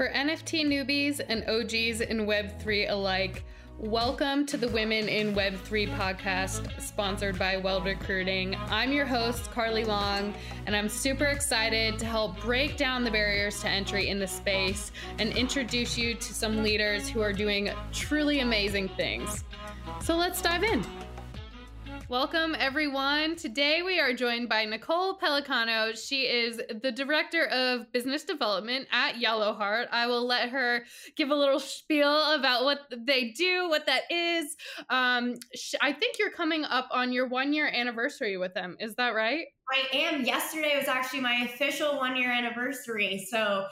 For NFT newbies and OGs in Web3 alike, welcome to the Women in Web3 podcast, sponsored by Weld Recruiting. I'm your host, Carly Long, and I'm super excited to help break down the barriers to entry in the space and introduce you to some leaders who are doing truly amazing things. So let's dive in. Welcome, everyone. Today we are joined by Nicole Pellicano. She is the Director of Business Development at Yellowheart. I will let her give a little spiel about what they do, what that is. Um, I think you're coming up on your one year anniversary with them. Is that right? I am. Yesterday was actually my official one year anniversary. So,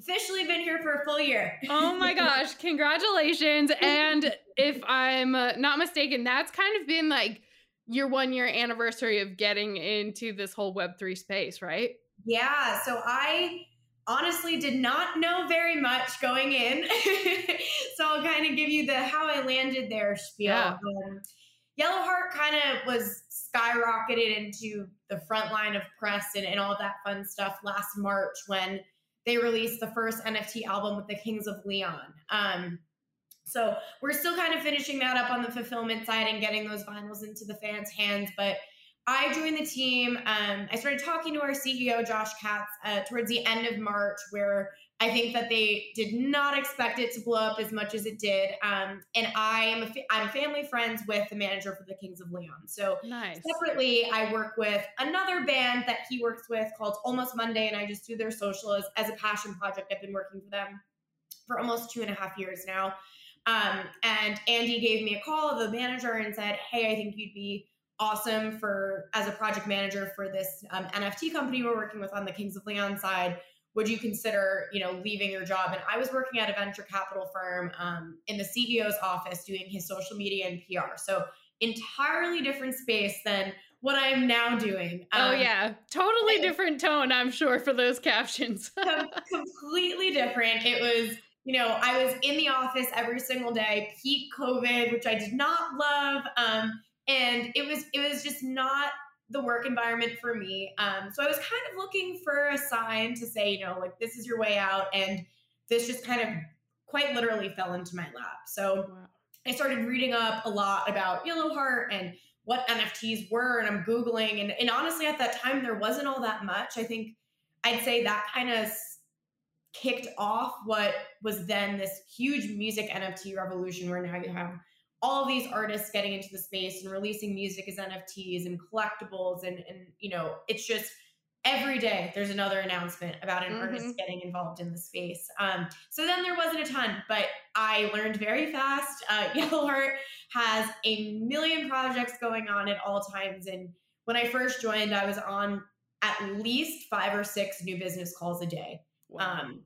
officially been here for a full year. oh my gosh, congratulations. And if I'm not mistaken, that's kind of been like, your one year anniversary of getting into this whole Web3 space, right? Yeah. So I honestly did not know very much going in. so I'll kind of give you the how I landed there spiel. Yeah. Um, Yellowheart kind of was skyrocketed into the front line of press and, and all that fun stuff last March when they released the first NFT album with the Kings of Leon. Um, so we're still kind of finishing that up on the fulfillment side and getting those vinyls into the fans' hands. But I joined the team. Um, I started talking to our CEO, Josh Katz, uh, towards the end of March, where I think that they did not expect it to blow up as much as it did. Um, and I am a fa- I'm family friends with the manager for the Kings of Leon. So nice. separately, I work with another band that he works with called Almost Monday, and I just do their social as, as a passion project. I've been working for them for almost two and a half years now. Um, and Andy gave me a call, of the manager, and said, "Hey, I think you'd be awesome for as a project manager for this um, NFT company we're working with on the Kings of Leon side. Would you consider, you know, leaving your job?" And I was working at a venture capital firm um, in the CEO's office doing his social media and PR. So entirely different space than what I'm now doing. Oh, um, oh yeah, totally different tone, I'm sure, for those captions. completely different. It was you know, I was in the office every single day, peak COVID, which I did not love. Um, and it was it was just not the work environment for me. Um, so I was kind of looking for a sign to say, you know, like this is your way out. And this just kind of quite literally fell into my lap. So wow. I started reading up a lot about Yellow Heart and what NFTs were, and I'm Googling. And, and honestly, at that time, there wasn't all that much. I think I'd say that kind of kicked off what was then this huge music NFT revolution where now you have all these artists getting into the space and releasing music as NFTs and collectibles and and you know it's just every day there's another announcement about an mm-hmm. artist getting involved in the space. Um, so then there wasn't a ton, but I learned very fast. Uh, Yellowheart has a million projects going on at all times, and when I first joined, I was on at least five or six new business calls a day. Wow. Um,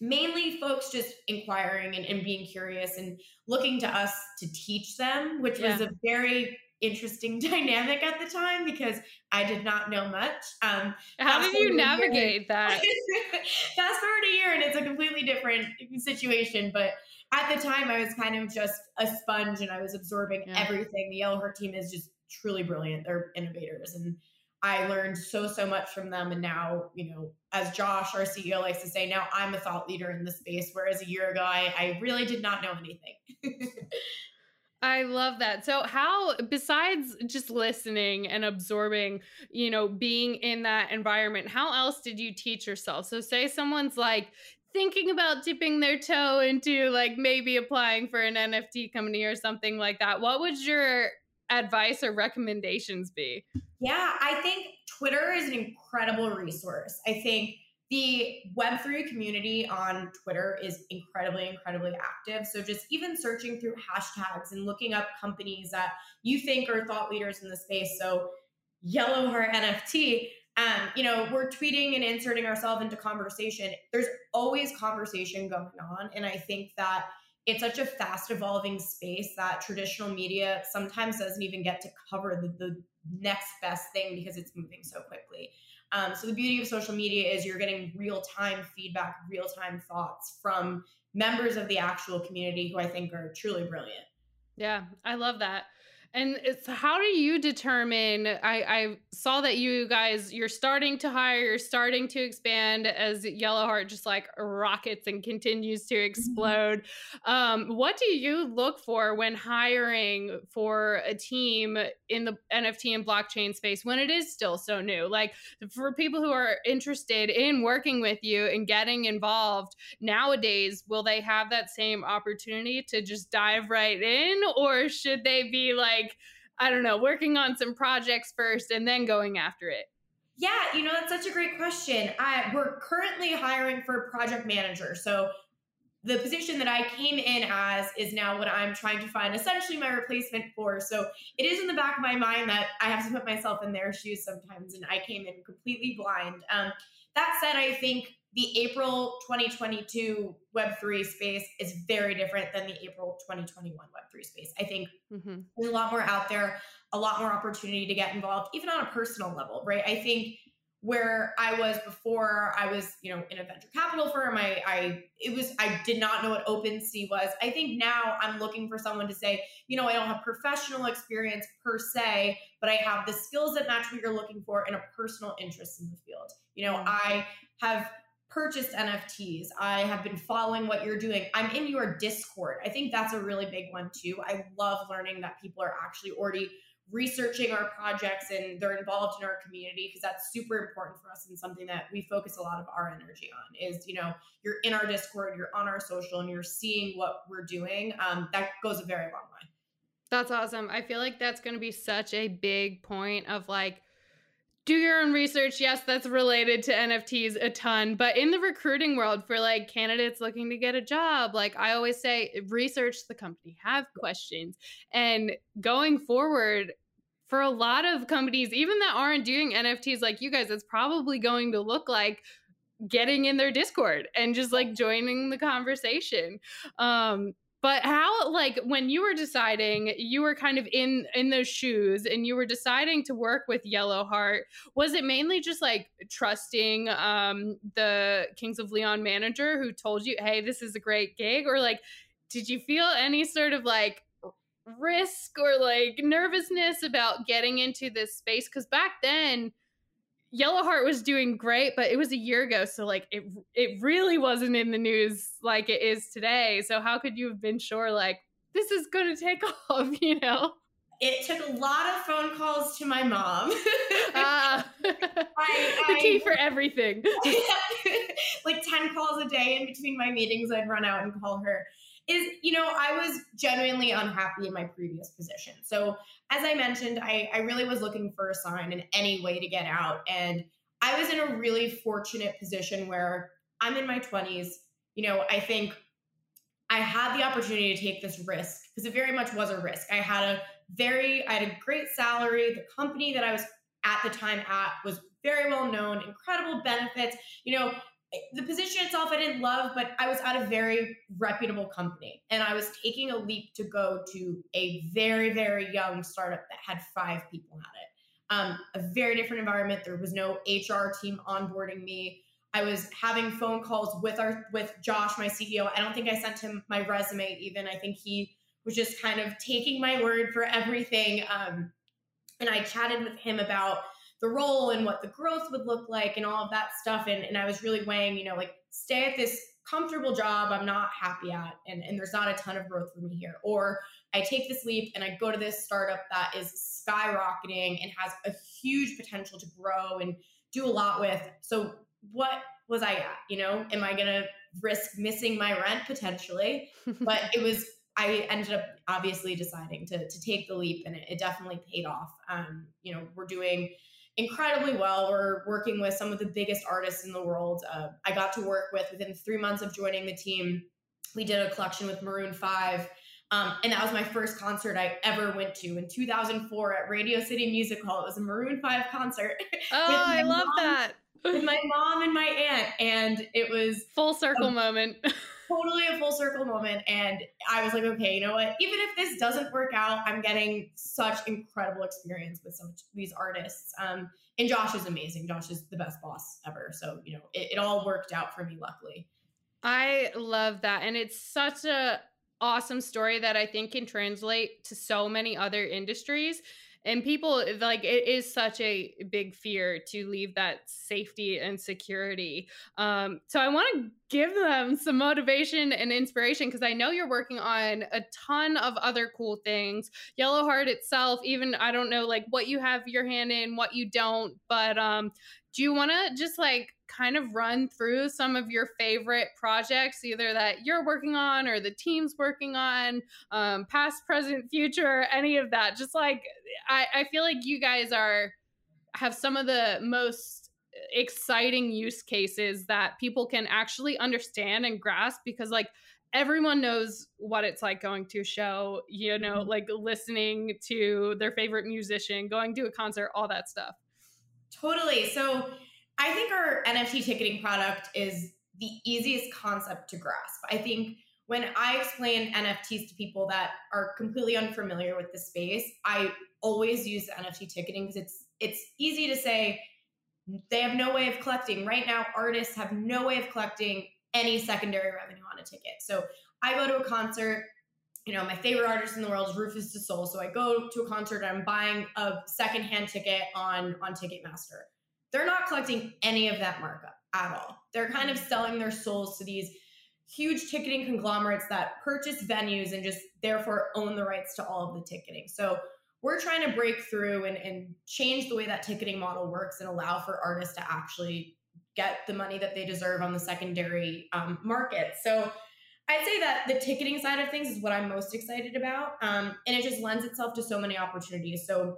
mainly folks just inquiring and, and, being curious and looking to us to teach them, which yeah. was a very interesting dynamic at the time because I did not know much. Um, How did you navigate that? fast forward a year and it's a completely different situation. But at the time, I was kind of just a sponge and I was absorbing yeah. everything. The Yellow Heart team is just truly brilliant. They're innovators and I learned so, so much from them. And now, you know, as Josh, our CEO, likes to say, now I'm a thought leader in the space. Whereas a year ago, I, I really did not know anything. I love that. So, how, besides just listening and absorbing, you know, being in that environment, how else did you teach yourself? So, say someone's like thinking about dipping their toe into like maybe applying for an NFT company or something like that. What would your advice or recommendations be? Yeah, I think Twitter is an incredible resource. I think the Web3 community on Twitter is incredibly, incredibly active. So just even searching through hashtags and looking up companies that you think are thought leaders in the space. So Yellow Heart NFT, um, you know, we're tweeting and inserting ourselves into conversation. There's always conversation going on. And I think that it's such a fast evolving space that traditional media sometimes doesn't even get to cover the, the next best thing because it's moving so quickly. Um, so the beauty of social media is you're getting real time feedback, real time thoughts from members of the actual community who I think are truly brilliant. Yeah, I love that. And it's how do you determine? I, I saw that you guys you're starting to hire, you're starting to expand as Yellowheart just like rockets and continues to mm-hmm. explode. Mm-hmm. Um, what do you look for when hiring for a team in the NFT and blockchain space when it is still so new? Like for people who are interested in working with you and getting involved nowadays, will they have that same opportunity to just dive right in, or should they be like like I don't know, working on some projects first and then going after it? Yeah, you know, that's such a great question. I, we're currently hiring for project manager. So the position that I came in as is now what I'm trying to find essentially my replacement for. So it is in the back of my mind that I have to put myself in their shoes sometimes, and I came in completely blind. Um, that said, I think the April 2022 Web3 space is very different than the April 2021 Web3 space. I think mm-hmm. there's a lot more out there, a lot more opportunity to get involved, even on a personal level, right? I think where I was before I was, you know, in a venture capital firm, I, I, it was, I did not know what OpenSea was. I think now I'm looking for someone to say, you know, I don't have professional experience per se, but I have the skills that match what you're looking for and a personal interest in the field. You know, mm-hmm. I have purchased NFTs. I have been following what you're doing. I'm in your Discord. I think that's a really big one too. I love learning that people are actually already researching our projects and they're involved in our community because that's super important for us and something that we focus a lot of our energy on is you know you're in our discord you're on our social and you're seeing what we're doing um, that goes a very long way that's awesome i feel like that's going to be such a big point of like do your own research. Yes, that's related to NFTs a ton, but in the recruiting world for like candidates looking to get a job, like I always say, research the company, have questions. And going forward, for a lot of companies, even that aren't doing NFTs like you guys, it's probably going to look like getting in their Discord and just like joining the conversation. Um, but how like when you were deciding you were kind of in in those shoes and you were deciding to work with yellow heart was it mainly just like trusting um the kings of leon manager who told you hey this is a great gig or like did you feel any sort of like risk or like nervousness about getting into this space? Because back then Yellowheart was doing great, but it was a year ago, so like it it really wasn't in the news like it is today. So how could you have been sure like this is going to take off, you know? It took a lot of phone calls to my mom. uh, I, the key I, for everything. like 10 calls a day in between my meetings, I'd run out and call her is, you know, I was genuinely unhappy in my previous position. So, as I mentioned, I, I really was looking for a sign in any way to get out. And I was in a really fortunate position where I'm in my 20s. You know, I think I had the opportunity to take this risk because it very much was a risk. I had a very, I had a great salary. The company that I was at the time at was very well known, incredible benefits. You know, the position itself I didn't love, but I was at a very reputable company and I was taking a leap to go to a very, very young startup that had five people at it. Um, a very different environment. There was no HR team onboarding me. I was having phone calls with our with Josh, my CEO. I don't think I sent him my resume even. I think he was just kind of taking my word for everything. Um, and I chatted with him about the role and what the growth would look like and all of that stuff. And, and I was really weighing, you know, like stay at this comfortable job I'm not happy at and, and there's not a ton of growth for me here. Or I take this leap and I go to this startup that is skyrocketing and has a huge potential to grow and do a lot with. So what was I at? You know, am I gonna risk missing my rent potentially? but it was I ended up obviously deciding to to take the leap and it, it definitely paid off. Um, you know, we're doing incredibly well. We're working with some of the biggest artists in the world. Uh, I got to work with within three months of joining the team. We did a collection with Maroon 5. Um, and that was my first concert I ever went to in 2004 at Radio City Music Hall. It was a Maroon 5 concert. Oh, I love mom, that. with my mom and my aunt. And it was full circle a, moment. totally a full circle moment. And I was like, okay, you know what? Even if this doesn't work out, I'm getting such incredible experience with some these artists. Um, and Josh is amazing. Josh is the best boss ever. So, you know, it, it all worked out for me, luckily. I love that. And it's such a awesome story that I think can translate to so many other industries and people like it is such a big fear to leave that safety and security. Um, so i want to give them some motivation and inspiration because i know you're working on a ton of other cool things. Yellow heart itself even i don't know like what you have your hand in what you don't but um do you want to just like kind of run through some of your favorite projects, either that you're working on or the team's working on, um, past, present, future, any of that. Just like I, I feel like you guys are have some of the most exciting use cases that people can actually understand and grasp because like everyone knows what it's like going to a show, you know, mm-hmm. like listening to their favorite musician, going to a concert, all that stuff. Totally. So I think our NFT ticketing product is the easiest concept to grasp. I think when I explain NFTs to people that are completely unfamiliar with the space, I always use NFT ticketing because it's it's easy to say they have no way of collecting. Right now, artists have no way of collecting any secondary revenue on a ticket. So I go to a concert, you know, my favorite artist in the world is Rufus Du Sol. So I go to a concert and I'm buying a secondhand ticket on on Ticketmaster they're not collecting any of that markup at all. They're kind of selling their souls to these huge ticketing conglomerates that purchase venues and just therefore own the rights to all of the ticketing. So we're trying to break through and, and change the way that ticketing model works and allow for artists to actually get the money that they deserve on the secondary um, market. So I'd say that the ticketing side of things is what I'm most excited about. Um, and it just lends itself to so many opportunities. So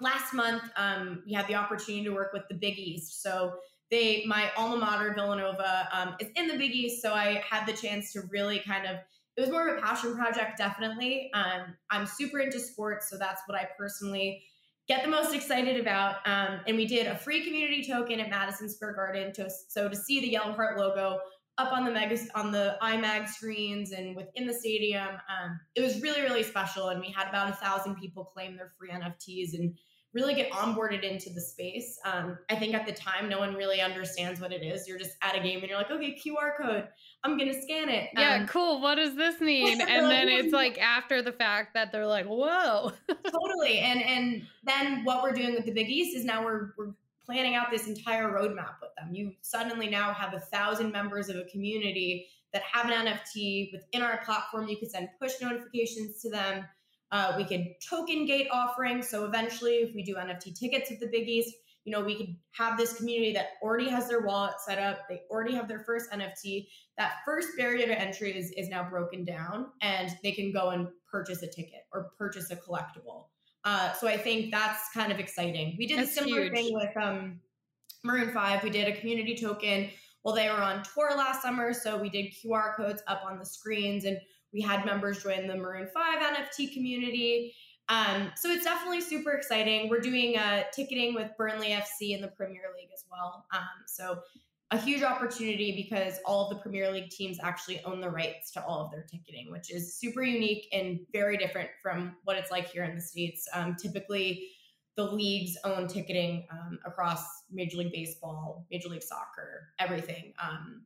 last month um, we had the opportunity to work with the Big East. So they, my alma mater, Villanova, um, is in the Big East. So I had the chance to really kind of. It was more of a passion project, definitely. Um, I'm super into sports, so that's what I personally get the most excited about. Um, and we did a free community token at Madison Square Garden to so to see the Yellow Heart logo up on the mega on the IMAG screens and within the stadium. Um, it was really really special, and we had about a thousand people claim their free NFTs and really get onboarded into the space. Um, I think at the time, no one really understands what it is. You're just at a game and you're like, okay, QR code. I'm gonna scan it. Yeah, um, cool. What does this mean? And then it's like after the fact that they're like, whoa. totally. And and then what we're doing with the Big East is now we're we're planning out this entire roadmap with them. You suddenly now have a thousand members of a community that have an NFT within our platform. You could send push notifications to them. Uh, we could token gate offering. So eventually, if we do NFT tickets with the Big East, you know, we could have this community that already has their wallet set up. They already have their first NFT. That first barrier to entry is, is now broken down and they can go and purchase a ticket or purchase a collectible. Uh, so I think that's kind of exciting. We did that's a similar huge. thing with um, Maroon 5. We did a community token while they were on tour last summer. So we did QR codes up on the screens and we had members join the Maroon 5 NFT community. Um, so it's definitely super exciting. We're doing uh, ticketing with Burnley FC in the Premier League as well. Um, so a huge opportunity because all of the Premier League teams actually own the rights to all of their ticketing, which is super unique and very different from what it's like here in the States. Um, typically, the leagues own ticketing um, across Major League Baseball, Major League Soccer, everything. Um,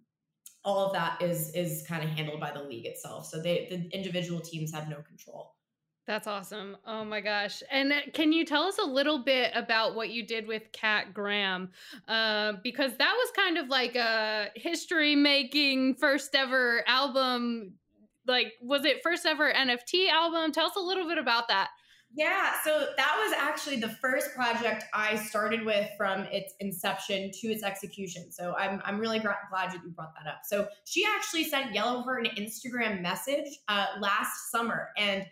all of that is is kind of handled by the league itself. So they the individual teams have no control. That's awesome. Oh my gosh. And can you tell us a little bit about what you did with Kat Graham? Uh, because that was kind of like a history making first ever album. Like, was it first ever NFT album? Tell us a little bit about that. Yeah, so that was actually the first project I started with from its inception to its execution. So I'm, I'm really glad that you brought that up. So she actually sent Yellow Yellowheart an Instagram message uh, last summer. And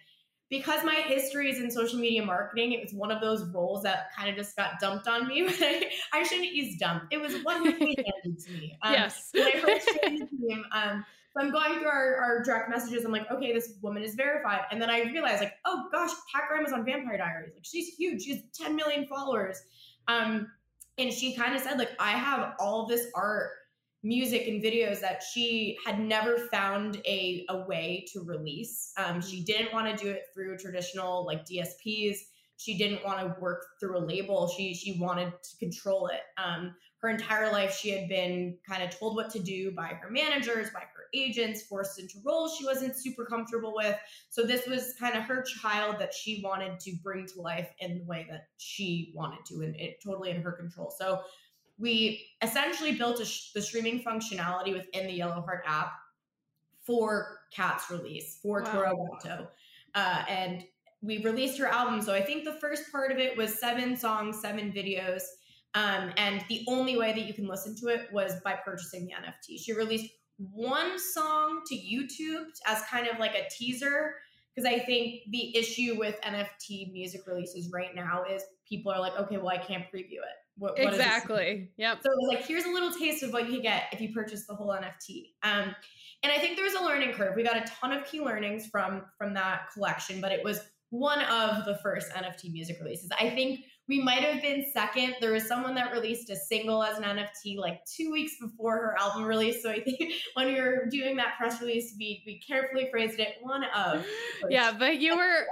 because my history is in social media marketing, it was one of those roles that kind of just got dumped on me. I shouldn't use dump. It was one handed to me. Um, yes. when I first joined the team, um, so I'm going through our, our direct messages. I'm like, okay, this woman is verified. And then I realized, like, oh gosh, Kat Graham is on Vampire Diaries. Like, she's huge. She has 10 million followers. Um, and she kind of said, like, I have all this art music and videos that she had never found a, a way to release. Um, she didn't want to do it through traditional like DSPs. She didn't want to work through a label. She she wanted to control it. Um, her entire life she had been kind of told what to do by her managers, by her agents, forced into roles she wasn't super comfortable with. So this was kind of her child that she wanted to bring to life in the way that she wanted to, and it totally in her control. So we essentially built sh- the streaming functionality within the Yellow Heart app for Kat's release for wow. Toro Gato. Uh, and we released her album. So I think the first part of it was seven songs, seven videos. Um, and the only way that you can listen to it was by purchasing the NFT. She released one song to YouTube as kind of like a teaser because I think the issue with NFT music releases right now is people are like, okay, well, I can't preview it. What, what exactly. Yep. So it was like, here's a little taste of what you get if you purchase the whole NFT. Um, and I think there was a learning curve. We got a ton of key learnings from from that collection, but it was one of the first NFT music releases. I think we might have been second. There was someone that released a single as an NFT like two weeks before her album release. So I think when we were doing that press release, we we carefully phrased it one of. Yeah, but you were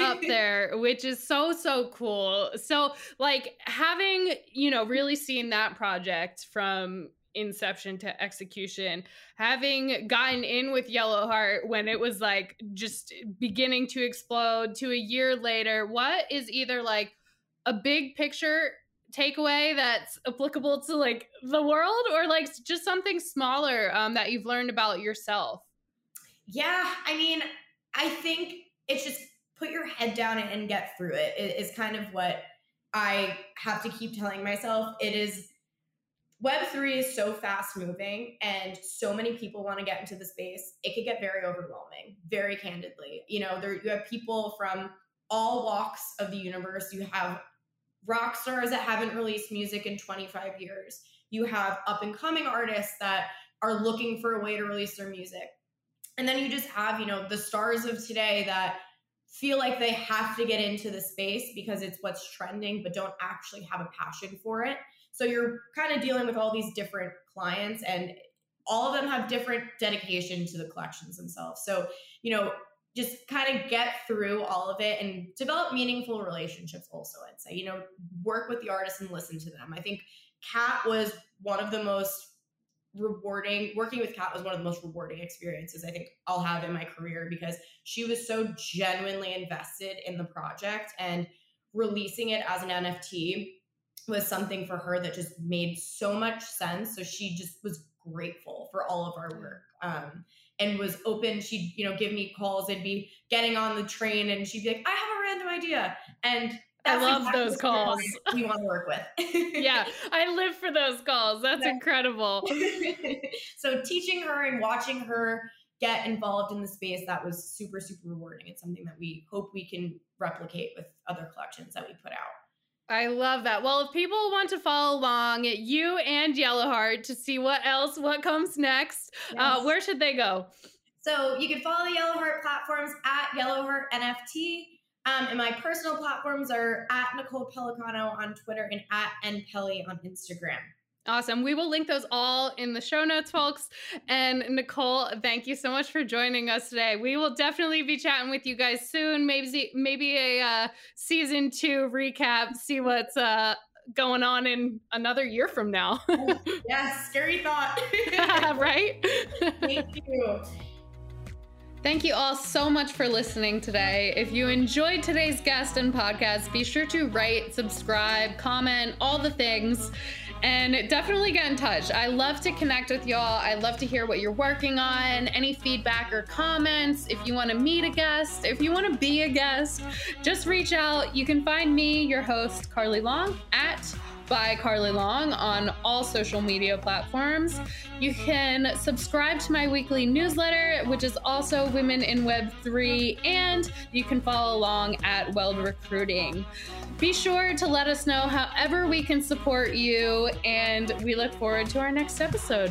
up there, which is so so cool. So like having you know really seen that project from inception to execution having gotten in with yellowheart when it was like just beginning to explode to a year later what is either like a big picture takeaway that's applicable to like the world or like just something smaller um, that you've learned about yourself yeah i mean i think it's just put your head down and get through it is kind of what i have to keep telling myself it is web3 is so fast moving and so many people want to get into the space it could get very overwhelming very candidly you know there you have people from all walks of the universe you have rock stars that haven't released music in 25 years. You have up and coming artists that are looking for a way to release their music. And then you just have, you know, the stars of today that feel like they have to get into the space because it's what's trending, but don't actually have a passion for it. So you're kind of dealing with all these different clients and all of them have different dedication to the collections themselves. So, you know, just kind of get through all of it and develop meaningful relationships also i'd say you know work with the artists and listen to them i think kat was one of the most rewarding working with kat was one of the most rewarding experiences i think i'll have in my career because she was so genuinely invested in the project and releasing it as an nft was something for her that just made so much sense so she just was grateful for all of our work um, and was open. She'd, you know, give me calls. I'd be getting on the train and she'd be like, I have a random idea. And I love exactly those calls. You want to work with. yeah, I live for those calls. That's incredible. so teaching her and watching her get involved in the space that was super super rewarding. It's something that we hope we can replicate with other collections that we put out. I love that. Well, if people want to follow along, you and Yellowheart to see what else, what comes next, uh, yes. uh, where should they go? So you can follow the Yellowheart platforms at Yellowheart NFT. Um, and my personal platforms are at Nicole Pellicano on Twitter and at npelli on Instagram. Awesome. We will link those all in the show notes, folks. And Nicole, thank you so much for joining us today. We will definitely be chatting with you guys soon. Maybe maybe a uh, season two recap. See what's uh, going on in another year from now. yes, scary thought. right? Thank you. Thank you all so much for listening today. If you enjoyed today's guest and podcast, be sure to rate, subscribe, comment, all the things and definitely get in touch. I love to connect with y'all. I love to hear what you're working on, any feedback or comments. If you want to meet a guest, if you want to be a guest, just reach out. You can find me, your host, Carly Long, at by Carly Long on all social media platforms. You can subscribe to my weekly newsletter, which is also Women in Web3, and you can follow along at Weld Recruiting. Be sure to let us know however we can support you, and we look forward to our next episode.